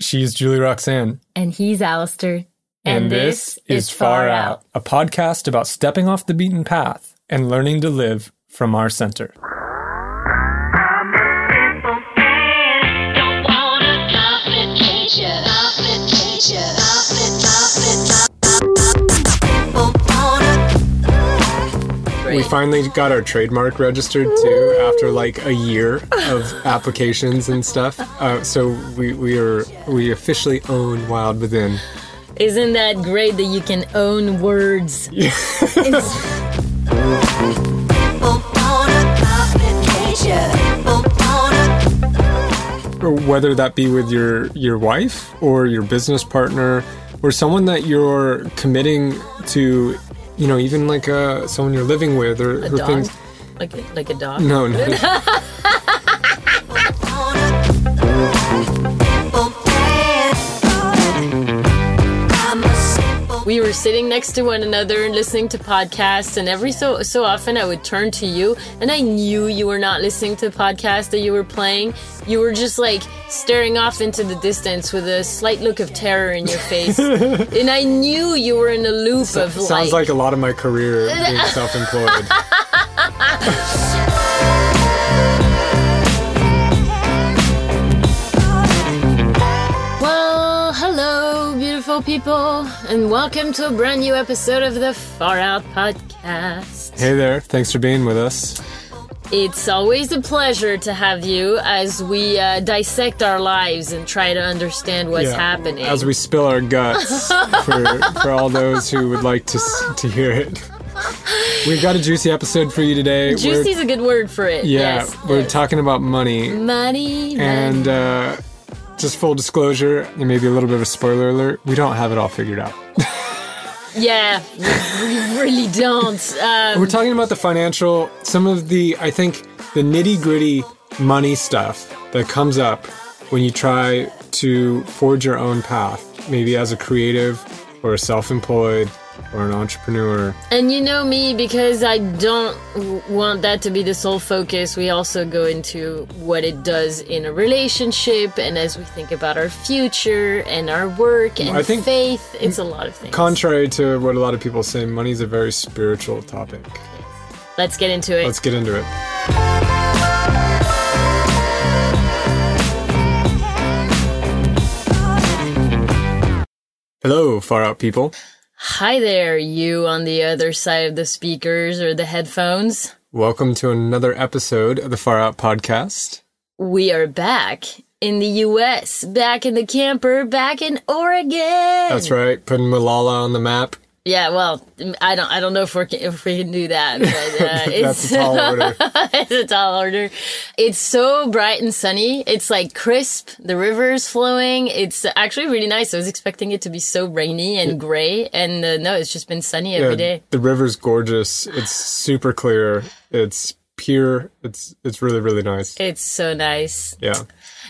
She's Julie Roxanne. And he's Alistair. And, this, is Far Out, a podcast about stepping off the beaten path and learning to live from our center. Finally got our trademark registered too after like a year of applications and stuff. Uh, so we, we are we officially own Wild Within. Isn't that great that you can own words? It's- Simple wanna complicate ya. Simple wanna- or whether that be with your your wife or your business partner or someone that you're committing to you know even like uh someone you're living with or, a or dog? things Like like a dog? no no We were sitting next to one another and listening to podcasts, and every so so often I would turn to you, and I knew you were not listening to the podcast that you were playing. You were just like staring off into the distance with a slight look of terror in your face, and I knew you were in a loop of sounds like a lot of my career being self-employed hello, people, and welcome to a brand new episode of the Far Out Podcast. hey there thanks for being with us It's always a pleasure to have you as we uh, dissect our lives and try to understand what's Yeah, happening. as we spill our guts for for all those who would like to to hear it we've got a juicy episode for you today We're- Juicy's a good word for it. yeah yes. we're talking about money money, money. And uh, just full disclosure, and maybe a little bit of a spoiler alert, we don't have it all figured out. yeah, we, really don't. Um, We're talking about the financial, some of the, I think, the nitty gritty money stuff that comes up when you try to forge your own path, maybe as a creative or a self employed or an entrepreneur. and you know me because I don't want that to be the sole focus. We also go into what it does in a relationship, and as we think about our future and our work and I think- faith, it's a lot of things. Contrary to what a lot of people say, money is a very spiritual topic. Let's get into it. Let's get into it. Hello, far out people. Hi there, you on the other side of the speakers or the headphones. Welcome to another episode of the Far Out Podcast. We are back in the US, back in the camper, back in Oregon. That's right, putting Molalla on the map. Yeah, well, I don't, I don't know if we can, if we can do that, but uh, it's a tall order. it's a tall order. It's so bright and sunny. It's like crisp. The river's flowing. It's actually really nice. I was expecting it to be so rainy and gray, and uh, no, it's just been sunny every day. the river's gorgeous. It's super clear. It's pure. It's it's really really nice. It's so nice. Yeah.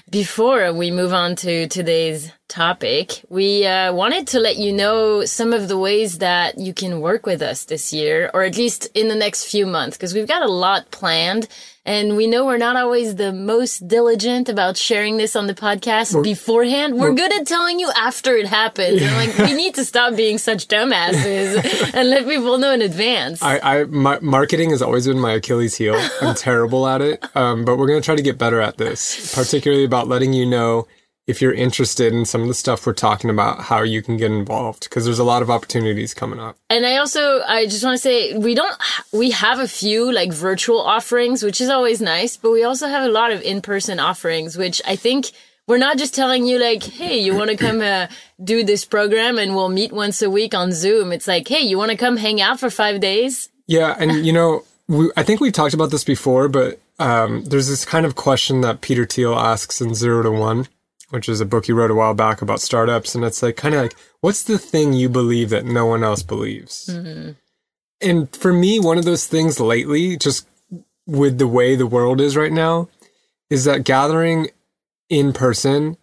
Before we move on to today's topic, we uh, wanted to let you know some of the ways that you can work with us this year, or at least in the next few months, because we've got a lot planned. And we know we're not always the most diligent about sharing this on the podcast beforehand. We're good at telling you after it happens. And like, we need to stop being such dumbasses and let people know in advance. I, I my, marketing has always been my Achilles heel. I'm terrible at it, um, but we're gonna try to get better at this. Particularly about letting you know if you're interested in some of the stuff we're talking about, how you can get involved, because there's a lot of opportunities coming up. And I also, I just want to say, we don't, we have a few like virtual offerings, which is always nice, but we also have a lot of in-person offerings, which I think we're not just telling you like, hey, you want to come uh, do this program and we'll meet once a week on Zoom. It's like, hey, you want to come hang out for five days? Yeah, and you know, we, I think we've talked about this before, but um, there's this kind of question that Peter Thiel asks in Zero to One, which is a book you wrote a while back about startups, and it's like kind of like, what's the thing you believe that no one else believes? Mm-hmm. And for me, one of those things lately, just with the way the world is right now, is that gathering in person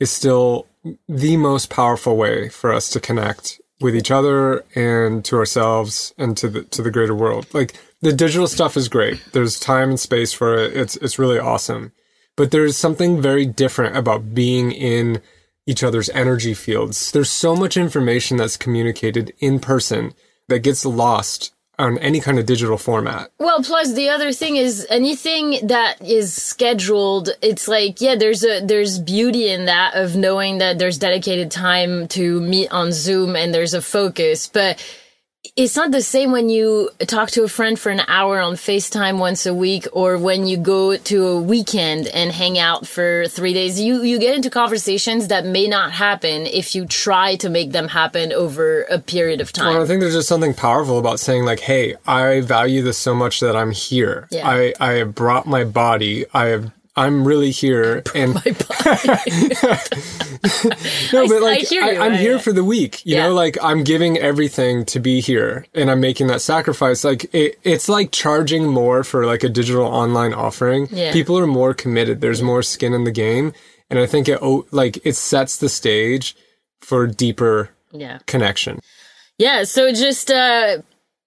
is still the most powerful way for us to connect with each other and to ourselves and to the to the greater world. Like the digital stuff is great. There's time and space for it. It's it's really awesome. But there's something very different about being in each other's energy fields. There's so much information that's communicated in person that gets lost on any kind of digital format. Well, plus the other thing is anything that is scheduled, it's like, yeah, there's a there's beauty in that of knowing that there's dedicated time to meet on Zoom and there's a focus, but it's not the same when you talk to a friend for an hour on FaceTime once a week or when you go to a weekend and hang out for 3 days. You you get into conversations that may not happen if you try to make them happen over a period of time. Well, I think there's just something powerful about saying like, "Hey, I value this so much that I'm here. Yeah. I I have brought my body. I have I'm really here and My no, but like I, am here for the week. You Yeah. know, like I'm giving everything to be here, and I'm making that sacrifice. Like it, it's like charging more for like a digital online offering. Yeah. People are more committed. There's more skin in the game, and I think it like it sets the stage for deeper yeah. connection. Yeah, so just uh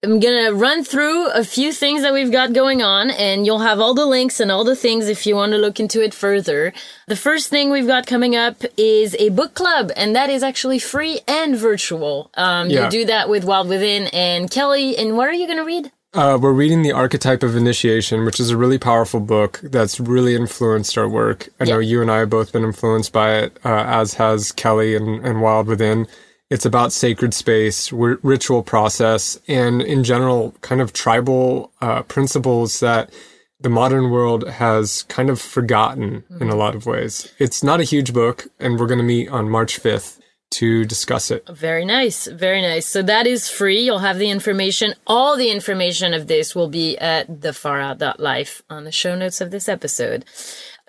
I'm gonna run through a few things that we've got going on, and you'll have all the links and all the things if you want to look into it further. The first thing we've got coming up is a book club, and that is actually free and virtual. Um, Yeah. You do that with Wild Within and Kelly. And what are you gonna read? Uh, we're reading The Archetype of Initiation, which is a really powerful book that's really influenced our work. I know you and I have both been influenced by it, uh, as has Kelly and, and Wild Within. It's about sacred space, ri- ritual process, and in general, kind of tribal uh, principles that the modern world has kind of forgotten in a lot of ways. It's not a huge book, and we're going to meet on March 5th to discuss it. Very nice, very nice. So that is free. You'll have the information. All the information of this will be at thefarout.life on the show notes of this episode.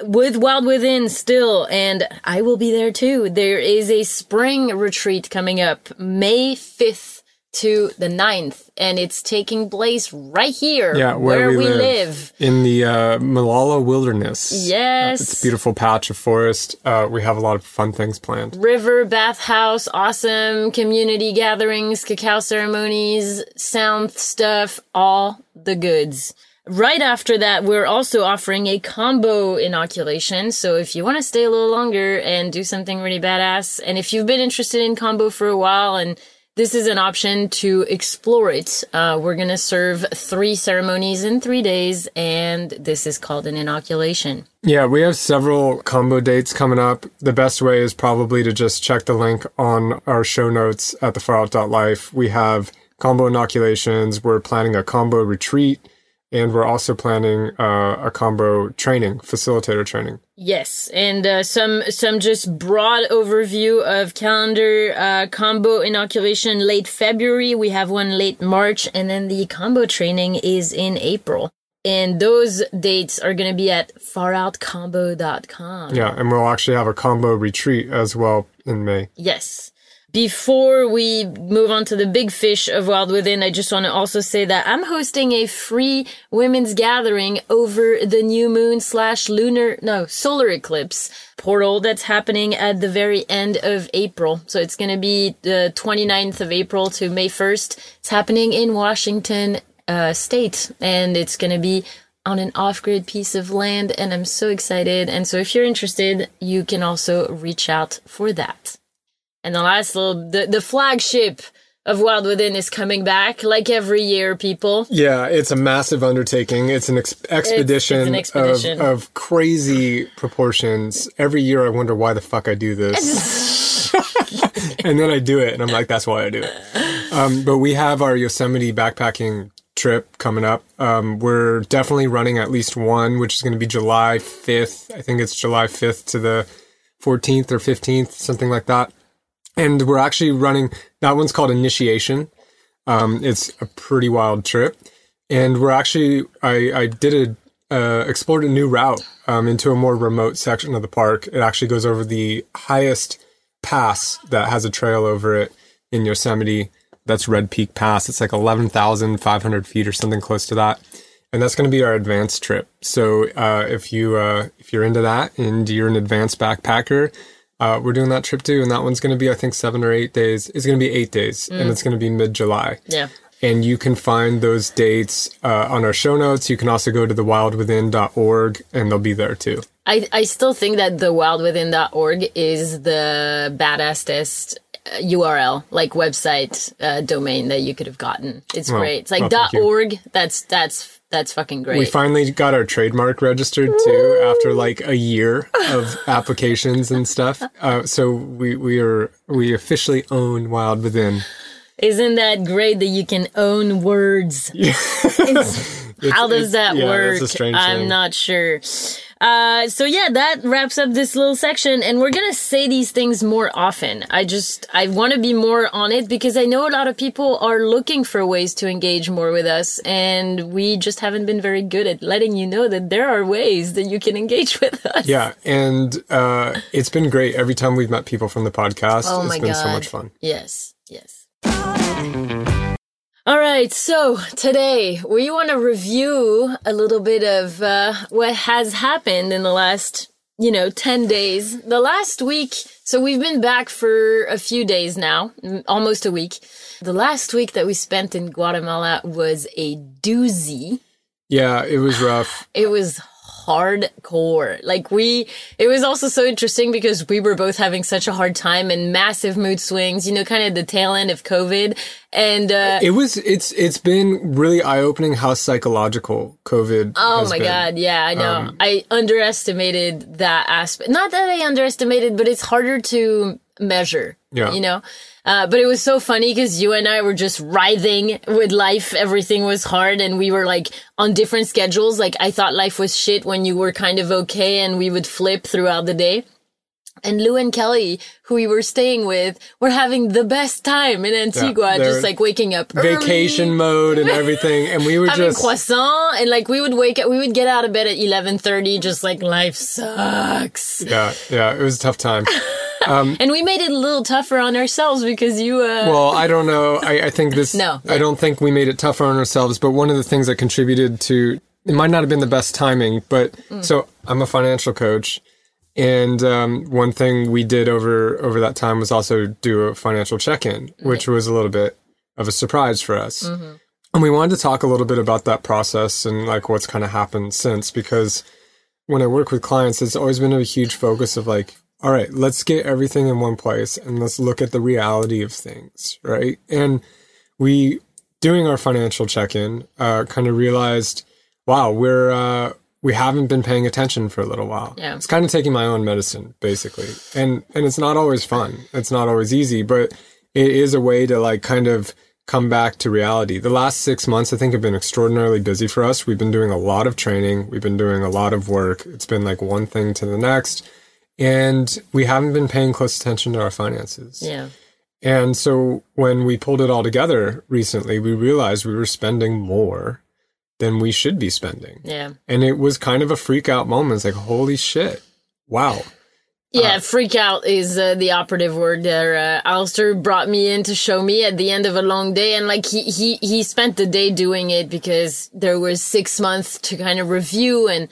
With Wild Within still, and I will be there too. There is a spring retreat coming up May 5th to the 9th, and it's taking place right here Yeah, where, we, live, live. in the uh, Molalla Wilderness. Yes. It's a beautiful patch of forest. Uh, we have a lot of fun things planned. river bathhouse, awesome community gatherings, cacao ceremonies, sound stuff, all the goods. Right after that, we're also offering a kambo inoculation. So if you want to stay a little longer and do something really badass, and if you've been interested in kambo for a while and this is an option to explore it. Uh, we're going to serve three ceremonies in three days, and this is called an inoculation. Yeah, we have several kambo dates coming up. The best way is probably to just check the link on our show notes at thefarout.life. We have kambo inoculations. We're planning a kambo retreat, and we're also planning uh, a kambo training, facilitator training. Yes, and uh, some some just broad overview of calendar uh, kambo inoculation late February. We have one late March, and then the kambo training is in April. And those dates are going to be at faroutkambo.com. Yeah, and we'll actually have a kambo retreat as well in May. Yes. Before we move on to the big fish of Wild Within, I just want to also say that I'm hosting a free women's gathering over the new moon slash lunar, no, solar eclipse portal that's happening at the very end of April. So it's going to be the 29th of April to May 1st. It's happening in Washington uh, state and it's going to be on an off-grid piece of land and I'm so excited. And so if you're interested, you can also reach out for that. And the last little, the, the flagship of Wild Within is coming back like every year, people. Yeah, it's a massive undertaking. It's an ex- expedition, an expedition. Of, of crazy proportions. Every year I wonder why the fuck I do this. and then I do it and I'm like, that's why I do it. Um, but we have our Yosemite backpacking trip coming up. Um, we're definitely running at least one, which is going to be July 5th. I think it's July 5th to the 14th or 15th, something like that. And we're actually running, that one's called Initiation. Um, it's a pretty wild trip. And we're actually, I, I did a, uh, explored a new route um, into a more remote section of the park. It actually goes over the highest pass that has a trail over it in Yosemite. That's Red Peak Pass. It's like 11,500 feet or something close to that. And that's going to be our advanced trip. So uh, if you uh, if you're into that and you're an advanced backpacker, uh, we're doing that trip too. And that one's going to be I think seven or eight days. It's going to be eight days, and it's going to be mid July. Yeah. And you can find those dates uh, on our show notes. You can also go to thewildwithin.org, and they'll be there too. I, I still think that the wildwithin.org is the badassest uh, URL, like website uh, domain that you could have gotten. It's Well, great. It's like well, dot .org. That's that's that's fucking great. We finally got our trademark registered too after like a year of applications and stuff. Uh, so we we are we officially own Wild Within. Isn't that great that you can own words? It's- how does that yeah, work? a strange I'm thing. not sure. Uh, so yeah, that wraps up this little section, and we're gonna say these things more often. I just I want to be more on it because I know a lot of people are looking for ways to engage more with us, and we just haven't been very good at letting you know that there are ways that you can engage with us. Yeah, and uh, it's been great every time we've met people from the podcast. Oh it's been god. so much fun. Yes, yes. All right, so today we want to review a little bit of uh, what has happened in the last, you know, 10 days. The last week, so we've been back for a few days now, almost a week. The last week that we spent in Guatemala was a doozy. Yeah, it was rough. It was hardcore. Like we, it was also so interesting because we were both having such a hard time and massive mood swings, you know, kind of the tail end of COVID. And, uh, It was it's it's been really eye opening how psychological COVID. Oh my been. god, yeah, I know. Um, I underestimated that aspect. Not that I underestimated, but it's harder to measure. Yeah. You know? Uh, but it was so funny because you and I were just writhing with life. Everything was hard and we were like on different schedules. Like I thought life was shit when you were kind of okay and we would flip throughout the day. And Lou and Kelly, who we were staying with, were having the best time in Antigua, they're just like waking up early, Vacation mode and everything, and we were having just croissant and like we would wake up we would get out of bed at 11:30 just like life sucks. yeah yeah. It was a tough time. And we made it a little tougher on ourselves because you uh Well, I don't know. I, I think this. No. I don't think we made it tougher on ourselves. But one of the things that contributed to it might not have been the best timing. But Mm. so I'm a financial coach, and um, one thing we did over over that time was also do a financial check in, which was a little bit of a surprise for us. Mm-hmm. And we wanted to talk a little bit about that process and like what's kind of happened since because when I work with clients, it's always been a huge focus of like, all right, let's get everything in one place and let's look at the reality of things, right? And we, doing our financial check-in, uh, kind of realized, wow, we're uh, we haven't been paying attention for a little while. Yeah. It's kind of taking my own medicine, basically, and and it's not always fun. It's not always easy, but it is a way to like kind of come back to reality. The last six months, I think, have been extraordinarily busy for us. We've been doing a lot of training. We've been doing a lot of work. It's been like one thing to the next. And we haven't been paying close attention to our finances. yeah. And so when we pulled it all together recently, we realized we were spending more than we should be spending. Yeah. And it was kind of a freak out moment. It's like, holy shit. Wow. Yeah, freak out is uh, the operative word there. Uh, Alistair brought me in to show me at the end of a long day, and like he he he spent the day doing it because there was six months to kind of review and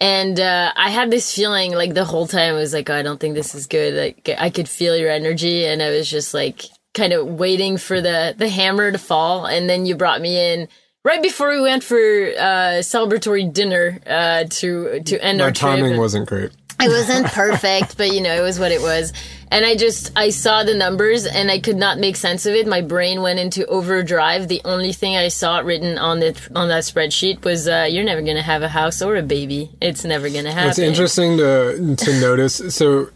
and uh, I had this feeling like the whole time I was like, oh, I don't think this is good. Like I could feel your energy, and I was just like kind of waiting for the the hammer to fall, and then you brought me in. Right before we went for uh, celebratory dinner uh, to to end My our trip, timing wasn't great. It wasn't perfect, but you know, it was what it was. And I just, I saw the numbers and I could not make sense of it. My brain went into overdrive. The only thing I saw written on it, on that spreadsheet was, uh, you're never going to have a house or a baby. It's never going to happen. It's interesting to to notice. So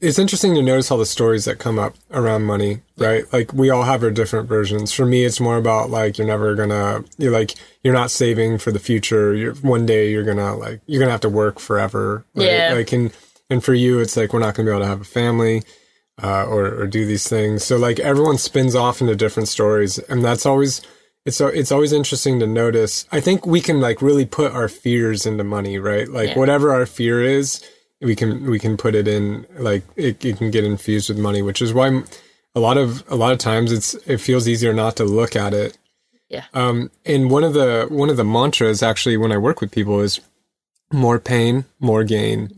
it's interesting to notice all the stories that come up around money, right? Like we all have our different versions. For me, it's more about like you're never gonna you're like you're not saving for the future. You're one day you're gonna like you're gonna have to work forever. Right? Yeah. Like and and for you, it's like we're not gonna be able to have a family. Uh, or, or do these things. So like everyone spins off into different stories, and that's always it's it's always interesting to notice. I think we can like really put our fears into money, right? Like Yeah. whatever our fear is, we can we can put it in like it, it can get infused with money, which is why a lot of a lot of times it's it feels easier not to look at it. Yeah. Um, and one of the one of the mantras actually when I work with people is more pain, more gain,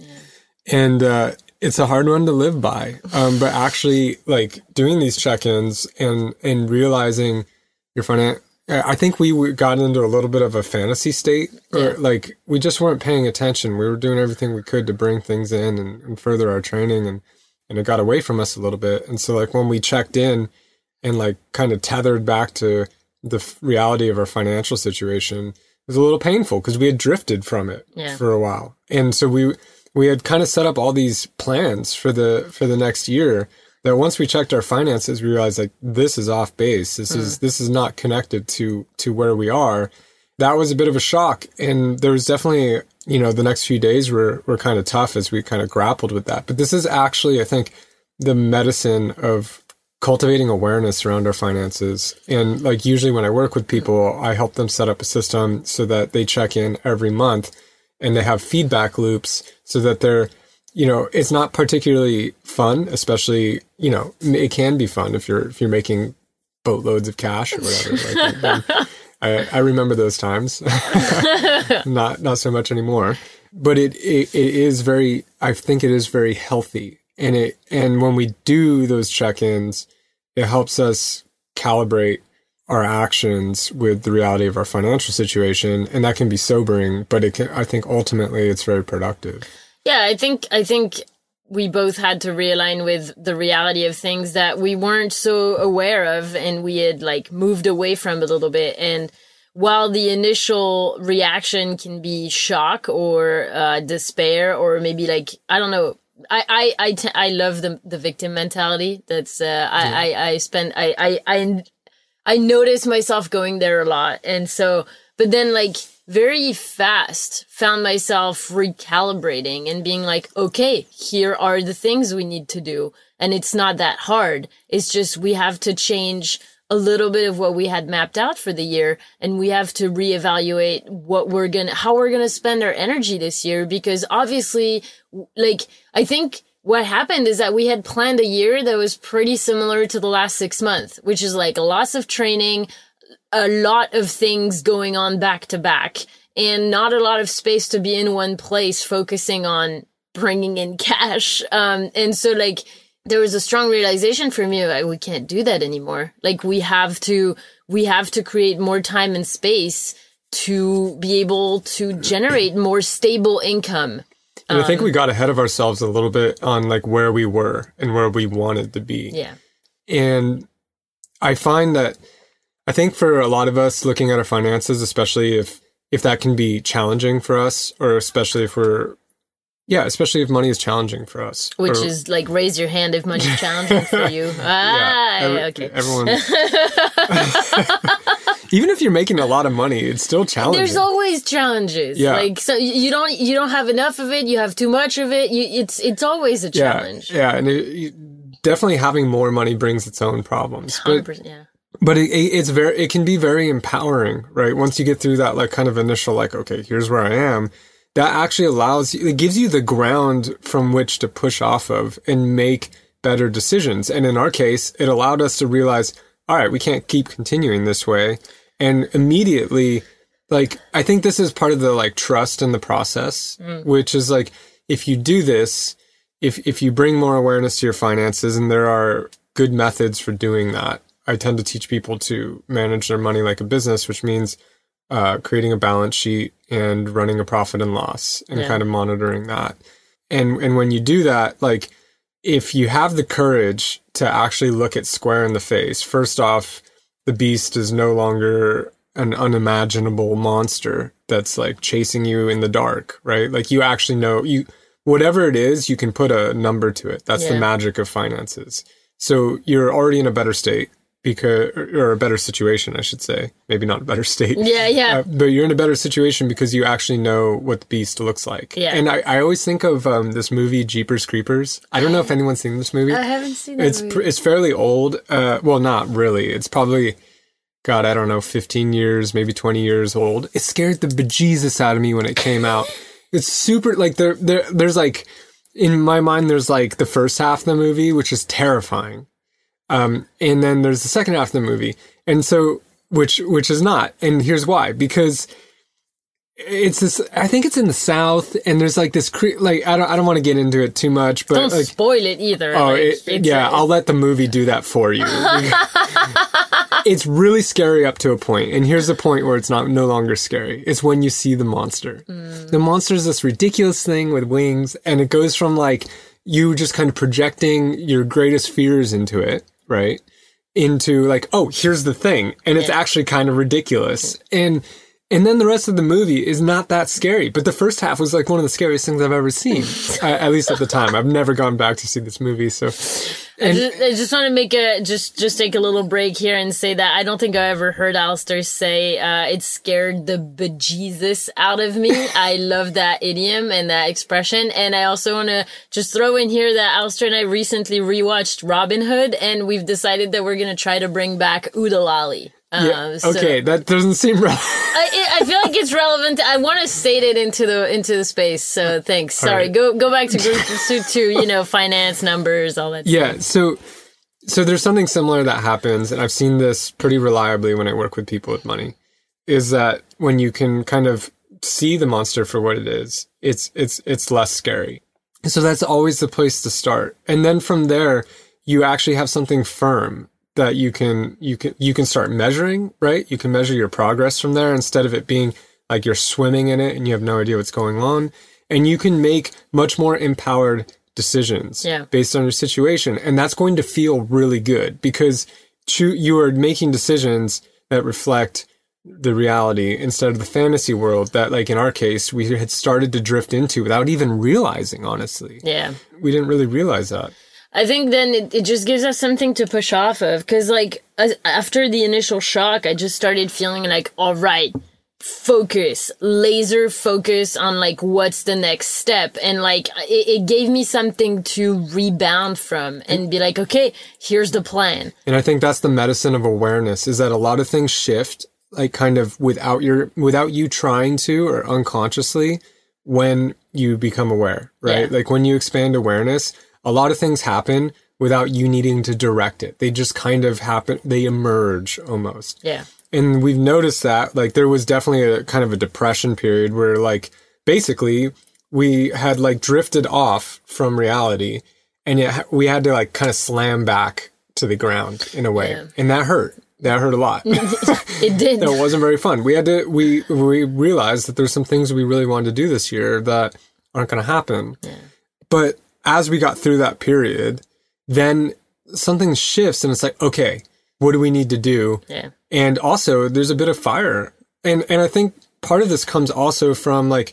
and uh, it's a hard one to live by. Um, but actually, like doing these check-ins and and realizing your finan- I think we got into a little bit of a fantasy state, or Yeah. like we just weren't paying attention. We were doing everything we could to bring things in and, and further our training, and and it got away from us a little bit. And so, like when we checked in and like kind of tethered back to the f- reality of our financial situation, it was a little painful because we had drifted from it Yeah. for a while, and so we we had kind of set up all these plans for the for the next year that once we checked our finances we realized like this is off base. This hmm. is this is not connected to to where we are. That was a bit of a shock. And there was definitely you know the next few days were were kind of tough as we kind of grappled with that. But this is actually i think the medicine of cultivating awareness around our finances. And like usually when i work with people i help them set up a system so that they check in every month and they have feedback loops so that they're you know it's not particularly fun especially you know it can be fun if you're if you're making boatloads of cash or whatever like, I, I remember those times. Not not so much anymore. But it, it it is very i think it is very healthy. And it and when we do those check-ins it helps us calibrate our actions with the reality of our financial situation. And that can be sobering but it can i think ultimately it's very productive Yeah, I think I think we both had to realign with the reality of things that we weren't so aware of and we had like moved away from a little bit. And while the initial reaction can be shock or uh, despair or maybe like I don't know I I I, t- I love the the victim mentality. That's uh, I, I I spend I I I I notice myself going there a lot. And so, but then like very fast found myself recalibrating and being like, okay, here are the things we need to do. And it's not that hard. It's just we have to change a little bit of what we had mapped out for the year and we have to reevaluate what we're going to, how we're going to spend our energy this year because obviously, like, I think what happened is that we had planned a year that was pretty similar to the last six months, which is like lots of training, a lot of things going on back to back, and not a lot of space to be in one place focusing on bringing in cash. Um, and so like there was a strong realization for me like we can't do that anymore. Like we have to we have to create more time and space to be able to generate more stable income. and i think we got ahead of ourselves a little bit on like where we were and where we wanted to be Yeah. And I find that I think for a lot of us looking at our finances, especially if if that can be challenging for us, or especially if we're yeah, especially if money is challenging for us. Which or- is like raise your hand if money is challenging for you. Ah, every- okay. Everyone Even if you're making a lot of money, it's still challenging. There's always challenges. Yeah. Like so you don't you don't have enough of it, you have too much of it. You it's it's always a challenge. yeah, yeah and it, you- definitely having more money brings its own problems. But 100%, yeah. But it, it- it's very it can be very empowering right? Once you get through that like kind of initial like okay here's where i am that actually allows you it gives you the ground from which to push off of and make better decisions. And in our case it allowed us to realize all right we can't keep continuing this way. And immediately like i think this is part of the like trust in the process mm. which is like if you do this if if you bring more awareness to your finances and there are good methods for doing that i tend to teach people to manage their money like a business which means uh, creating a balance sheet and running a profit and loss and Yeah. kind of monitoring that. And and when you do that like if you have the courage to actually look it square in the face first off the beast is no longer an unimaginable monster that's like chasing you in the dark right? Like you actually know you whatever it is you can put a number to it. That's the magic of finances. So you're already in a better state because or a better situation i should say maybe not a better state Yeah, yeah. uh, but you're in a better situation because you actually know what the beast looks like. Yeah. And I, I always think of um, this movie Jeepers Creepers. I don't know if anyone's seen this movie. I haven't seen that it's pr- it's fairly old. Uh, well, not really. It's probably God, I don't know, 15 years, maybe 20 years old. It scared the bejesus out of me when it came out. it's super like there there there's like in my mind there's like the first half of the movie which is terrifying. Um, and then there's the second half of the movie. And so which which is not. And here's why. Because it's this I think it's in the south and there's like this cre- like I don't I don't want to get into it too much but Don't like spoil it either. Oh, like, it, it's yeah. I'll let the movie do that for you. it's really scary up to a point, and here's the point where it's not no longer scary. It's when you see the monster. The monster is this ridiculous thing with wings, and it goes from like you just kind of projecting your greatest fears into it, right? Into like, oh, here's the thing, and it's Yeah. actually kind of ridiculous, and and then the rest of the movie is not that scary. But the first half was like one of the scariest things I've ever seen, at least at the time. I've never gone back to see this movie, so I just, I just want to make a just just take a little break here and say that I don't think I ever heard Alistair say uh, it scared the bejesus out of me. I love that idiom and that expression, and I also want to just throw in here that Alistair and I recently rewatched Robin Hood, and we've decided that we're gonna try to bring back Oodalali. Um, yeah, so- okay, that doesn't seem right. I, I feel like it's relevant. I want to state it into the into the space. So thanks. Sorry. right. Go go back to group to you know finance numbers all that. Yeah, so so there's something similar that happens, and I've seen this pretty reliably when I work with people with money, is that when you can kind of see the monster for what it is, it's it's it's less scary. So that's always the place to start. And then from there, you actually have something firm that you can you can you can start measuring, right? You can measure your progress from there instead of it being like you're swimming in it and you have no idea what's going on. And you can make much more empowered decisions Yeah. based on your situation. And that's going to feel really good because you are making decisions that reflect the reality instead of the fantasy world that like in our case we had started to drift into without even realizing honestly Yeah. we didn't really realize that I think then it, it just gives us something to push off of because like as, after the initial shock, I just started feeling like, all right, focus, laser focus on like what's the next step, and like it, it gave me something to rebound from and be like, okay, here's the plan. and i think that's the medicine of awareness is that a lot of things shift like kind of without your without you trying to or unconsciously when you become aware right Yeah. like when you expand awareness a lot of things happen without you needing to direct it they just kind of happen they emerge almost Yeah. and we've noticed that like there was definitely a kind of a depression period where like basically we had like drifted off from reality and yet we had to like kind of slam back to the ground in a way Yeah. and that hurt that hurt a lot It did. it wasn't very fun. We had to we we realized that there's some things we really wanted to do this year that aren't going to happen. Yeah. But as we got through that period, then something shifts and it's like, okay, what do we need to do? Yeah. And also there's a bit of fire. And and I think part of this comes also from like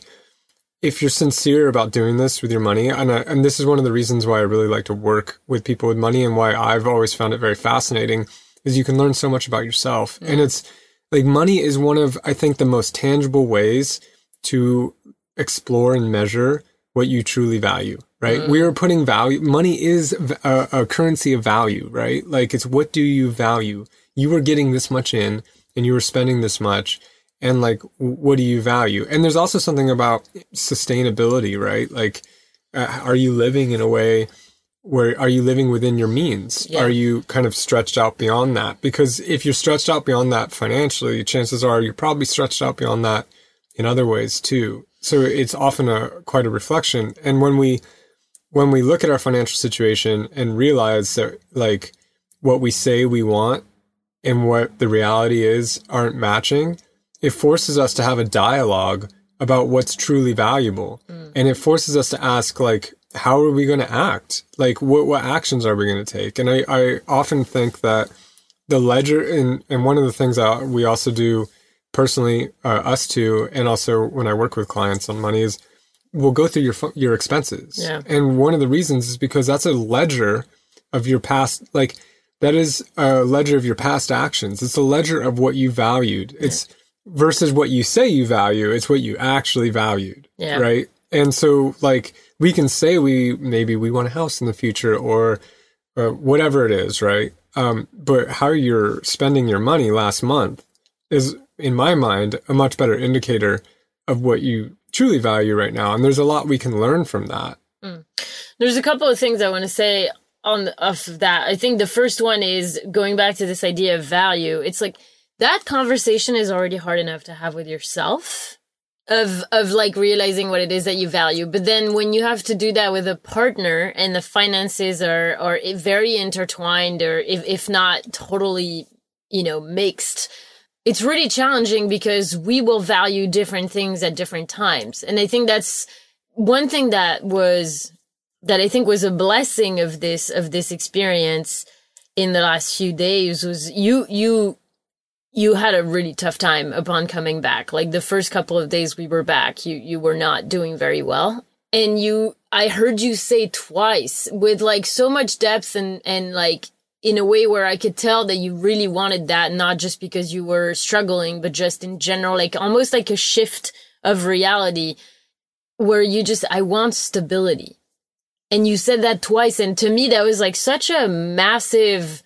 if you're sincere about doing this with your money, and I, and this is one of the reasons why I really like to work with people with money, and why I've always found it very fascinating, is you can learn so much about yourself, and it's like money is one of I think the most tangible ways to explore and measure what you truly value. Right? We are putting value. Money is a currency of value. Right? Like it's what do you value? You were getting this much in, and you were spending this much and like what do you value and there's also something about sustainability right like uh, are you living in a way where are you living within your means Yeah. are you kind of stretched out beyond that because if you're stretched out beyond that financially chances are you're probably stretched out beyond that in other ways too so it's often a quite a reflection and when we when we look at our financial situation and realize that like what we say we want and what the reality is aren't matching, it forces us to have a dialogue about what's truly valuable. And it forces us to ask, like, how are we going to act? Like, what, what actions are we going to take? And I, I often think that the ledger, and, and one of the things that we also do personally, uh, us two, and also when I work with clients on money is we'll go through your, your expenses. Yeah. And one of the reasons is because that's a ledger of your past, like, that is a ledger of your past actions. It's a ledger of what you valued. It's versus what you say you value. It's what you actually valued. Yeah. Right. And so like we can say we maybe we want a house in the future or, or whatever it is. Right. Um, but how you're spending your money last month is in my mind a much better indicator of what you truly value right now. And there's a lot we can learn from that. Mm. There's a couple of things I want to say on off of that. I think the first one is going back to this idea of value. It's like that conversation is already hard enough to have with yourself of of like realizing what it is that you value. But then when you have to do that with a partner and the finances are are very intertwined or if if not totally you know, mixed. It's really challenging because we will value different things at different times. And I think that's one thing that was, that I think was a blessing of this, of this experience in the last few days was you, you, you had a really tough time upon coming back. Like the first couple of days we were back, you, you were not doing very well. And you, I heard you say twice with like so much depth and, and like in a way where I could tell that you really wanted that, not just because you were struggling, but just in general, like almost like a shift of reality where you just, I want stability. And you said that twice. And to me, that was like such a massive,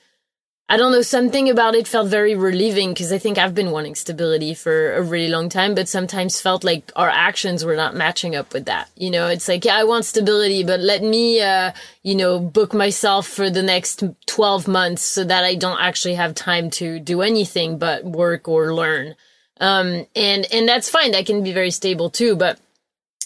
I don't know, something about it felt very relieving because I think I've been wanting stability for a really long time, but sometimes felt like our actions were not matching up with that. You know, it's like, yeah, I want stability, but let me, uh, you know, book myself for the next 12 months so that I don't actually have time to do anything but work or learn. Um, and, and that's fine. That can be very stable too, but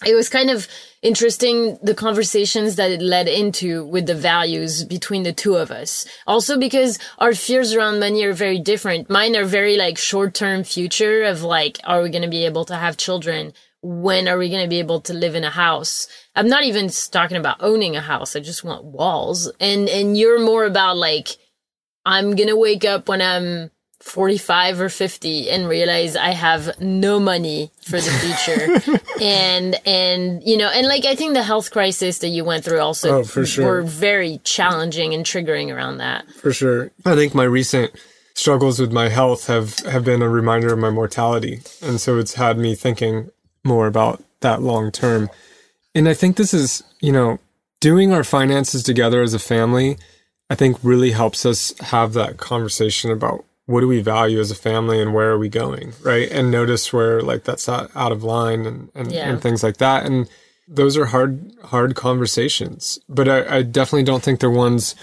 it was kind of interesting the conversations that it led into with the values between the two of us. Also because our fears around money are very different. Mine are very like short term future of like, are we going to be able to have children? When are we going to be able to live in a house? I'm not even talking about owning a house. I just want walls. And, and you're more about like, I'm going to wake up when I'm 45 or 50 and realize I have no money for the future. and, and, you know, and like, I think the health crisis that you went through also Oh, for sure. were very challenging and triggering around that. For sure. I think my recent struggles with my health have, have been a reminder of my mortality. And so it's had me thinking more about that long term. And I think this is, you know, doing our finances together as a family, I think really helps us have that conversation about what do we value as a family and where are we going, right? And notice where like that's out, out of line and, and, Yeah. and things like that. And those are hard, hard conversations. But I, I definitely don't think they're ones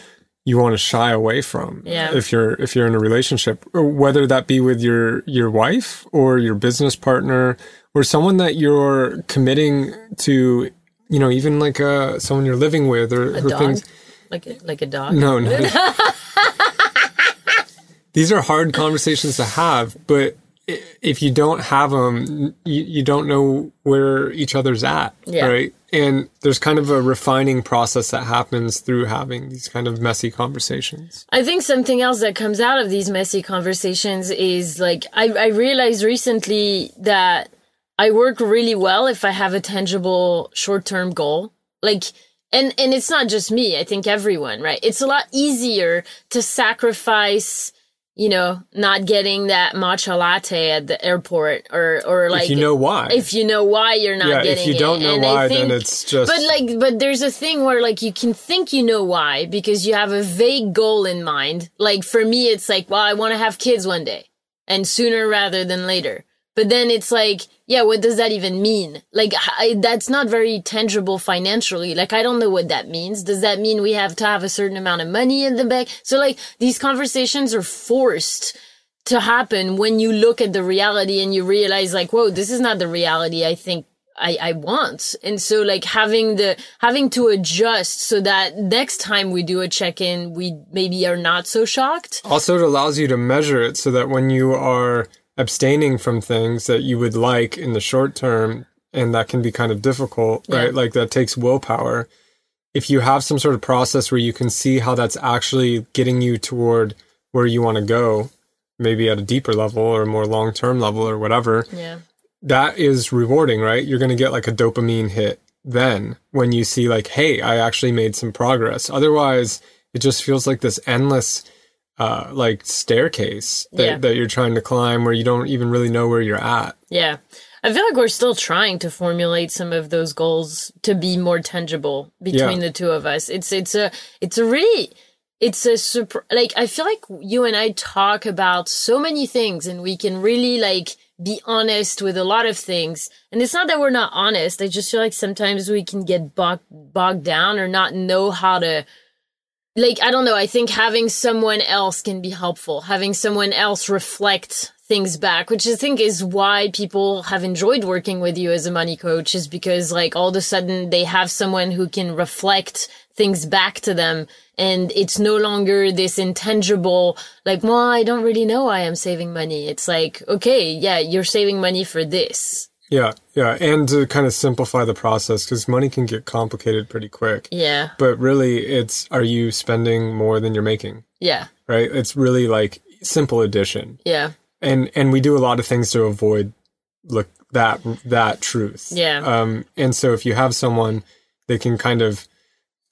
you want to shy away from Yeah. if you're if you're in a relationship whether that be with your your wife or your business partner or someone that you're committing to you know even like uh someone you're living with or A who dog? things Like a, like a dog? no no these are hard conversations to have but if you don't have them you, you don't know where each other's at Yeah. right and there's kind of a refining process that happens through having these kind of messy conversations I think something else that comes out of these messy conversations is like I, I realized recently that I work really well if I have a tangible short term goal. Like and and it's not just me, I think everyone, right? It's a lot easier to sacrifice you know, not getting that matcha latte at the airport or or like if you know why if you know why you're not yeah, getting if you don't it. know And why, then it's just. but like, but there's a thing where like you can think you know why because you have a vague goal in mind. Like for me, it's like, well, I want to have kids one day and sooner rather than later. But then it's like, yeah, what does that even mean? Like, I, that's not very tangible financially. Like, I don't know what that means. Does that mean we have to have a certain amount of money in the bank? So like, these conversations are forced to happen when you look at the reality and you realize like, whoa, this is not the reality I think I, I want. And so like having the, having to adjust so that next time we do a check-in, we maybe are not so shocked. also, it allows you to measure it so that when you are abstaining from things that you would like in the short term, and that can be kind of difficult, Yeah. right? Like that takes willpower. If you have some sort of process where you can see how that's actually getting you toward where you want to go, maybe at a deeper level or a more long term level or whatever, Yeah. that is rewarding, right? You're going to get like a dopamine hit then when you see like, hey, I actually made some progress. Otherwise, it just feels like this endless uh like staircase that, Yeah. that you're trying to climb where you don't even really know where you're at. Yeah. I feel like we're still trying to formulate some of those goals to be more tangible between Yeah. the two of us. It's it's a it's a really it's a super like I feel like you and I talk about so many things and we can really like be honest with a lot of things. And it's not that we're not honest. I just feel like sometimes we can get bogged bogged down or not know how to like I don't know, I think having someone else can be helpful. Having someone else reflect things back, which I think is why people have enjoyed working with you as a money coach is because like all of a sudden they have someone who can reflect things back to them and it's no longer this intangible like well i don't really know why i'm saving money it's like okay yeah you're saving money for this Yeah, yeah, and to kind of simplify the process because money can get complicated pretty quick. yeah But really, it's are you spending more than you're making? yeah Right? It's really like simple addition, yeah and and we do a lot of things to avoid look that that truth. Yeah. Um, and so if you have someone that can kind of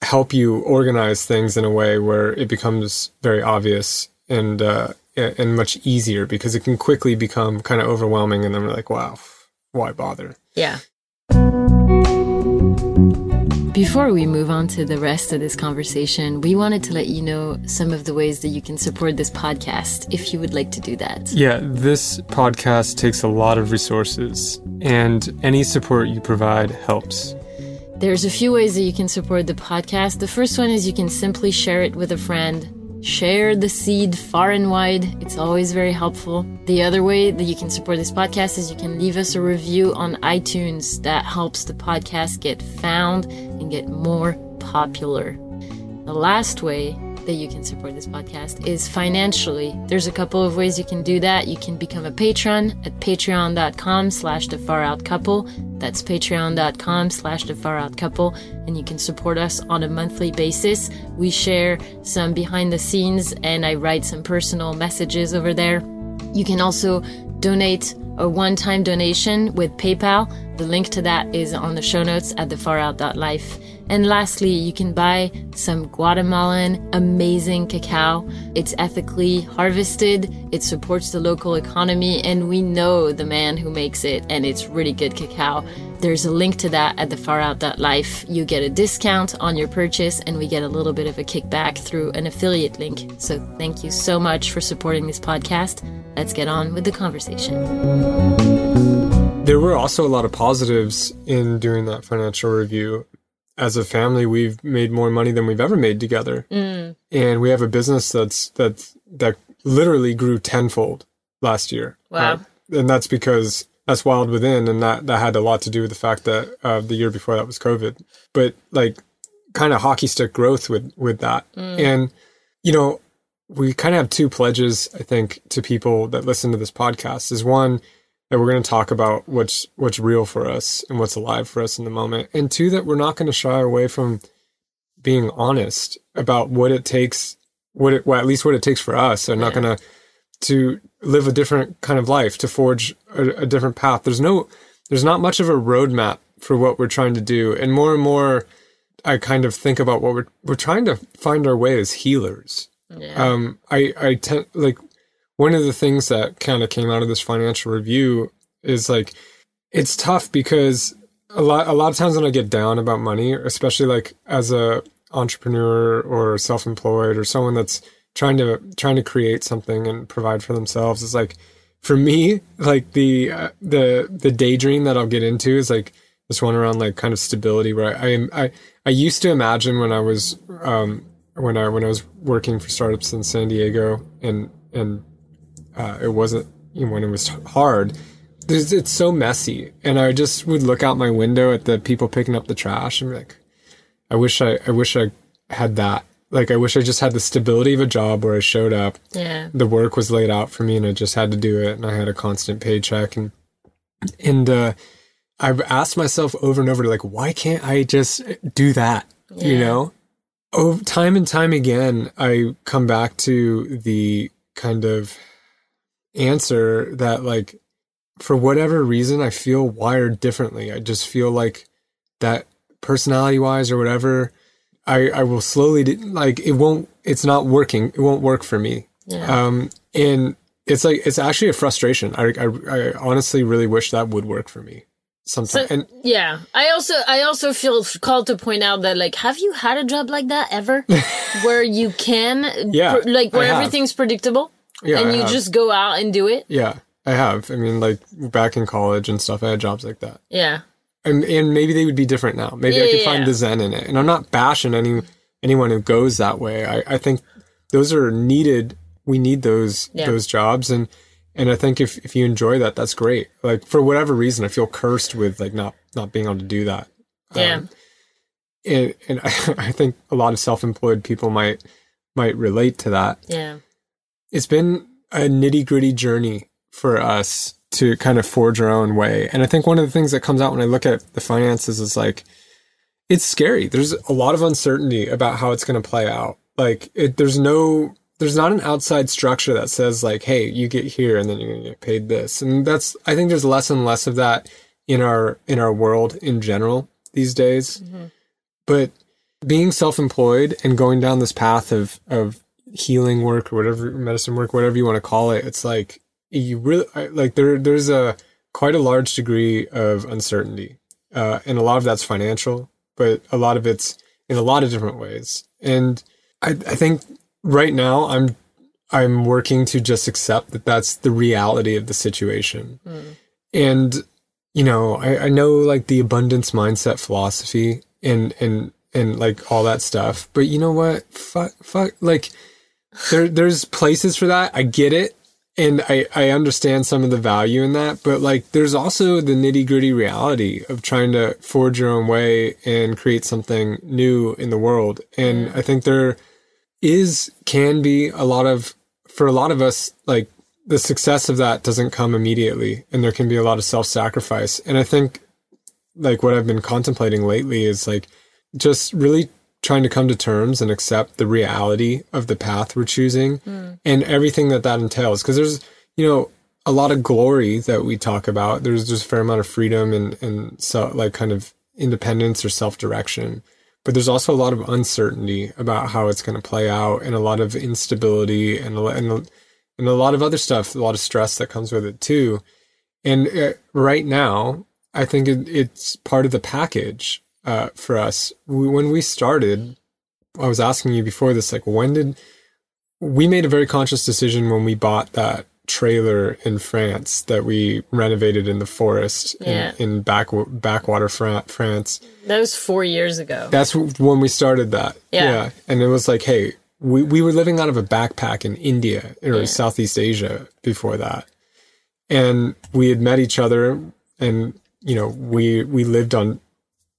help you organize things in a way where it becomes very obvious and uh, and much easier because it can quickly become kind of overwhelming, and then we're like, wow, why bother? Yeah. Before we move on to the rest of this conversation, we wanted to let you know some of the ways that you can support this podcast if you would like to do that. Yeah, this podcast takes a lot of resources, and any support you provide helps. There's a few ways that you can support the podcast. The first one is you can simply share it with a friend. Share the seed far and wide. It's always very helpful. The other way that you can support this podcast is you can leave us a review on iTunes. That helps the podcast get found and get more popular. The last way that you can support this podcast is financially. There's a couple of ways you can do that. You can become a patron at patreon.com slash the far out couple. That's patreon.com slash the far out couple. And you can support us on a monthly basis. We share some behind the scenes and I write some personal messages over there. You can also donate a one-time donation with PayPal. The link to that is on the show notes at thefarout.life. And lastly, you can buy some Guatemalan amazing cacao. It's ethically harvested, it supports the local economy, and we know the man who makes it, and it's really good cacao. There's a link to that at thefarout.life. You get a discount on your purchase, and we get a little bit of a kickback through an affiliate link. So thank you so much for supporting this podcast. Let's get on with the conversation. There were also a lot of positives in doing that financial review. As a family, we've made more money than we've ever made together, Mm. and we have a business that's that's that literally grew tenfold last year. Wow. Uh, and that's because that's wild within, and that that had a lot to do with the fact that uh, the year before that was COVID. But like, kind of hockey stick growth with with that, and you know, we kind of have two pledges, I think, to people that listen to this podcast. Is one that we're going to talk about what's what's real for us and what's alive for us in the moment, and two that we're not going to shy away from being honest about what it takes, what it, well, at least what it takes for us. I'm not going to to live a different kind of life, to forge a, a different path. There's no, there's not much of a roadmap for what we're trying to do, and more and more, I kind of think about what we're we're trying to find our way as healers Yeah. um i i tend like one of the things that kind of came out of this financial review is like it's tough because a lot a lot of times when i get down about money especially like as a entrepreneur or self-employed or someone that's trying to trying to create something and provide for themselves is like for me like the uh, the the daydream that i'll get into is like this one around like kind of stability where i i i, I used to imagine when i was um when I when I was working for startups in San Diego and and uh, it wasn't you know, when it was hard. There's, it's so messy, and I just would look out my window at the people picking up the trash and be like, I wish I I wish I had that. Like I wish I just had the stability of a job where I showed up, yeah. the work was laid out for me, and I just had to do it, and I had a constant paycheck, and and uh, I've asked myself over and over, like, why can't I just do that? You know, oh, time and time again, I come back to the kind of answer that, like, for whatever reason, I feel wired differently. I just feel like that personality wise or whatever, I, I will slowly, d- like, it won't, it's not working. It won't work for me. Yeah. Um, and it's like, it's actually a frustration. I, I, I honestly really wish that would work for me sometimes. So- and Yeah, I also I also feel called to point out that like, have you had a job like that ever, where you can, Yeah, pr- like where everything's predictable yeah, and I you have. just go out and do it? yeah, I have. I mean, like back in college and stuff, I had jobs like that. Yeah, and and maybe they would be different now. Maybe I could yeah, find yeah. the zen in it. And I'm not bashing any anyone who goes that way. I, I think those are needed. We need those Yeah. those jobs, and and I think if if you enjoy that, that's great. Like for whatever reason, I feel cursed with like not not being able to do that. Yeah. Um, and, and I, I think a lot of self-employed people might might relate to that. Yeah. It's been a nitty gritty journey for us to kind of forge our own way. And I think one of the things that comes out when I look at the finances is like, it's scary. There's a lot of uncertainty about how it's going to play out. Like, it, there's no, there's not an outside structure that says like, hey, you get here and then you're going to get paid this. And that's, I think there's less and less of that in our, in our world in general these days. But being self-employed and going down this path of, of healing work or whatever, medicine work, whatever you want to call it, it's like, you really like there there's a quite a large degree of uncertainty uh, and a lot of that's financial but a lot of it's in a lot of different ways and I, I think right now i'm i'm working to just accept that that's the reality of the situation. Hmm. And you know I, I know like the abundance mindset philosophy and and and like all that stuff but you know what? Fuck fuck like there there's places for that. I get it. And I, I understand some of the value in that, but like there's also the nitty gritty reality of trying to forge your own way and create something new in the world. And I think there is, can be a lot of, for a lot of us, like the success of that doesn't come immediately and there can be a lot of self sacrifice. And I think like what I've been contemplating lately is like just really trying to come to terms and accept the reality of the path we're choosing hmm. and everything that that entails. Because there's you know a lot of glory that we talk about. There's just a fair amount of freedom and and so like kind of independence or self-direction but there's also a lot of uncertainty about how it's going to play out and a lot of instability and a, and, and a lot of other stuff a lot of stress that comes with it too. And uh, right now i think it, it's part of the package uh, for us. We, when we started i was asking you before this like when did we made a very conscious decision when we bought that trailer in france that we renovated in the forest Yeah. in, in back, backwater france That was four years ago. that's when we started that. Yeah. And it was like, hey, we, we were living out of a backpack in India or Southeast Asia before that. And we had met each other and, you know, we, we lived on,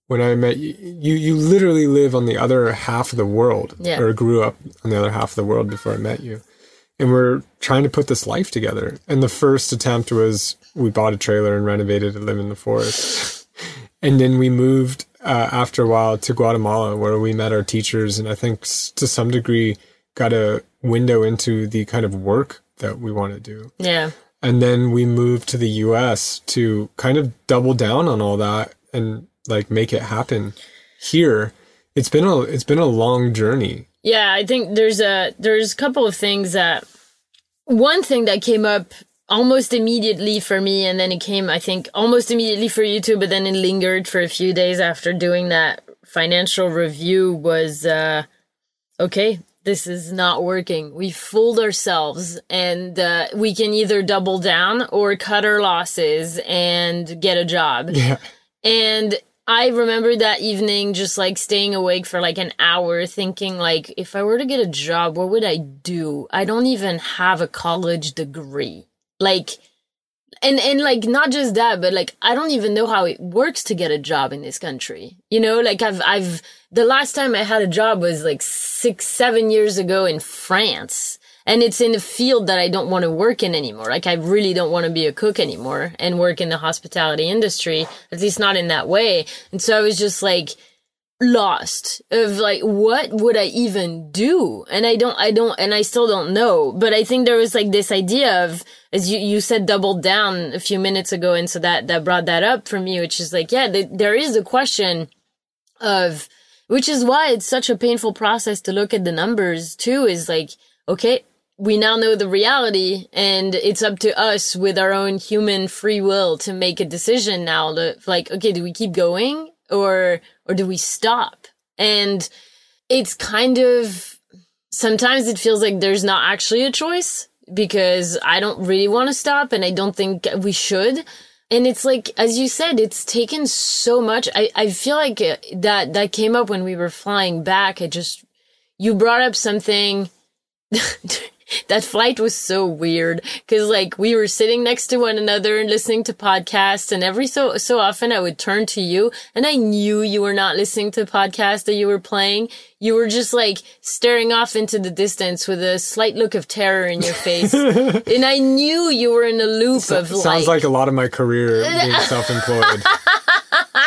when I met you, you, you literally live on the other half of the world Yeah. or grew up on the other half of the world before I met you. And we're trying to put this life together. And the first attempt was we bought a trailer and renovated to live in the forest. and then we moved uh, after a while to Guatemala, where we met our teachers, and I think s- to some degree got a window into the kind of work that we want to do. Yeah. And then we moved to the U.S. to kind of double down on all that and like make it happen here. It's been a it's been a long journey. Yeah, I think there's a there's a couple of things that one thing that came up almost immediately for me and then it came I think almost immediately for you too, but then it lingered for a few days after doing that financial review was uh okay, this is not working. We fooled ourselves and uh, we can either double down or cut our losses and get a job. Yeah. And I remember that evening just like staying awake for like an hour thinking like if I were to get a job, what would I do? I don't even have a college degree. Like and and like not just that, but like I don't even know how it works to get a job in this country. You know, like I've I've the last time I had a job was like 6 7 years ago in France. And it's in a field that I don't want to work in anymore. Like I really don't want to be a cook anymore and work in the hospitality industry, at least not in that way. And so I was just like lost of like what would I even do? And I don't I don't and I still don't know. But I think there was like this idea of as you you said double down a few minutes ago and so that that brought that up for me which is like yeah, th- there is a question of which is why it's such a painful process to look at the numbers too is like okay we now know the reality and it's up to us with our own human free will to make a decision now to like okay do we keep going or or do we stop and it's kind of sometimes it feels like there's not actually a choice because I don't really want to stop and I don't think we should. And it's like, as you said, it's taken so much. I, I feel like uh, that, that came up when we were flying back. It just, you brought up something that flight was so weird because like we were sitting next to one another and listening to podcasts and every so so often I would turn to you and I knew you were not listening to the podcast that you were playing. You were just like staring off into the distance with a slight look of terror in your face. and I knew you were in a loop of like Sounds like a lot of my career being self-employed.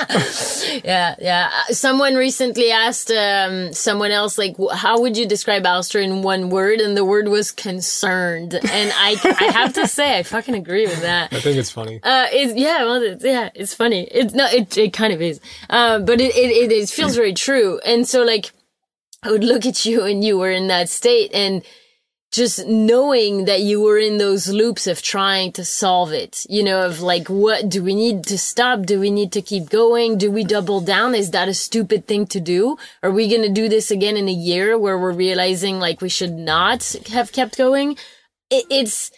Yeah, yeah. Someone recently asked um, someone else, like, how would you describe Alistair in one word? And the word was concerned. And I, I have to say, I fucking agree with that. I think it's funny. Uh, it's, yeah, well, it's, yeah, it's funny. It's no, it, it kind of is. Uh, but it, it, it, is- feels very true. And so, like, I would look at you and you were in that state and just knowing that you were in those loops of trying to solve it, you know, of like, what do we need to stop? Do we need to keep going? Do we double down? Is that a stupid thing to do? Are we going to do this again in a year where we're realizing like we should not have kept going? It, it's,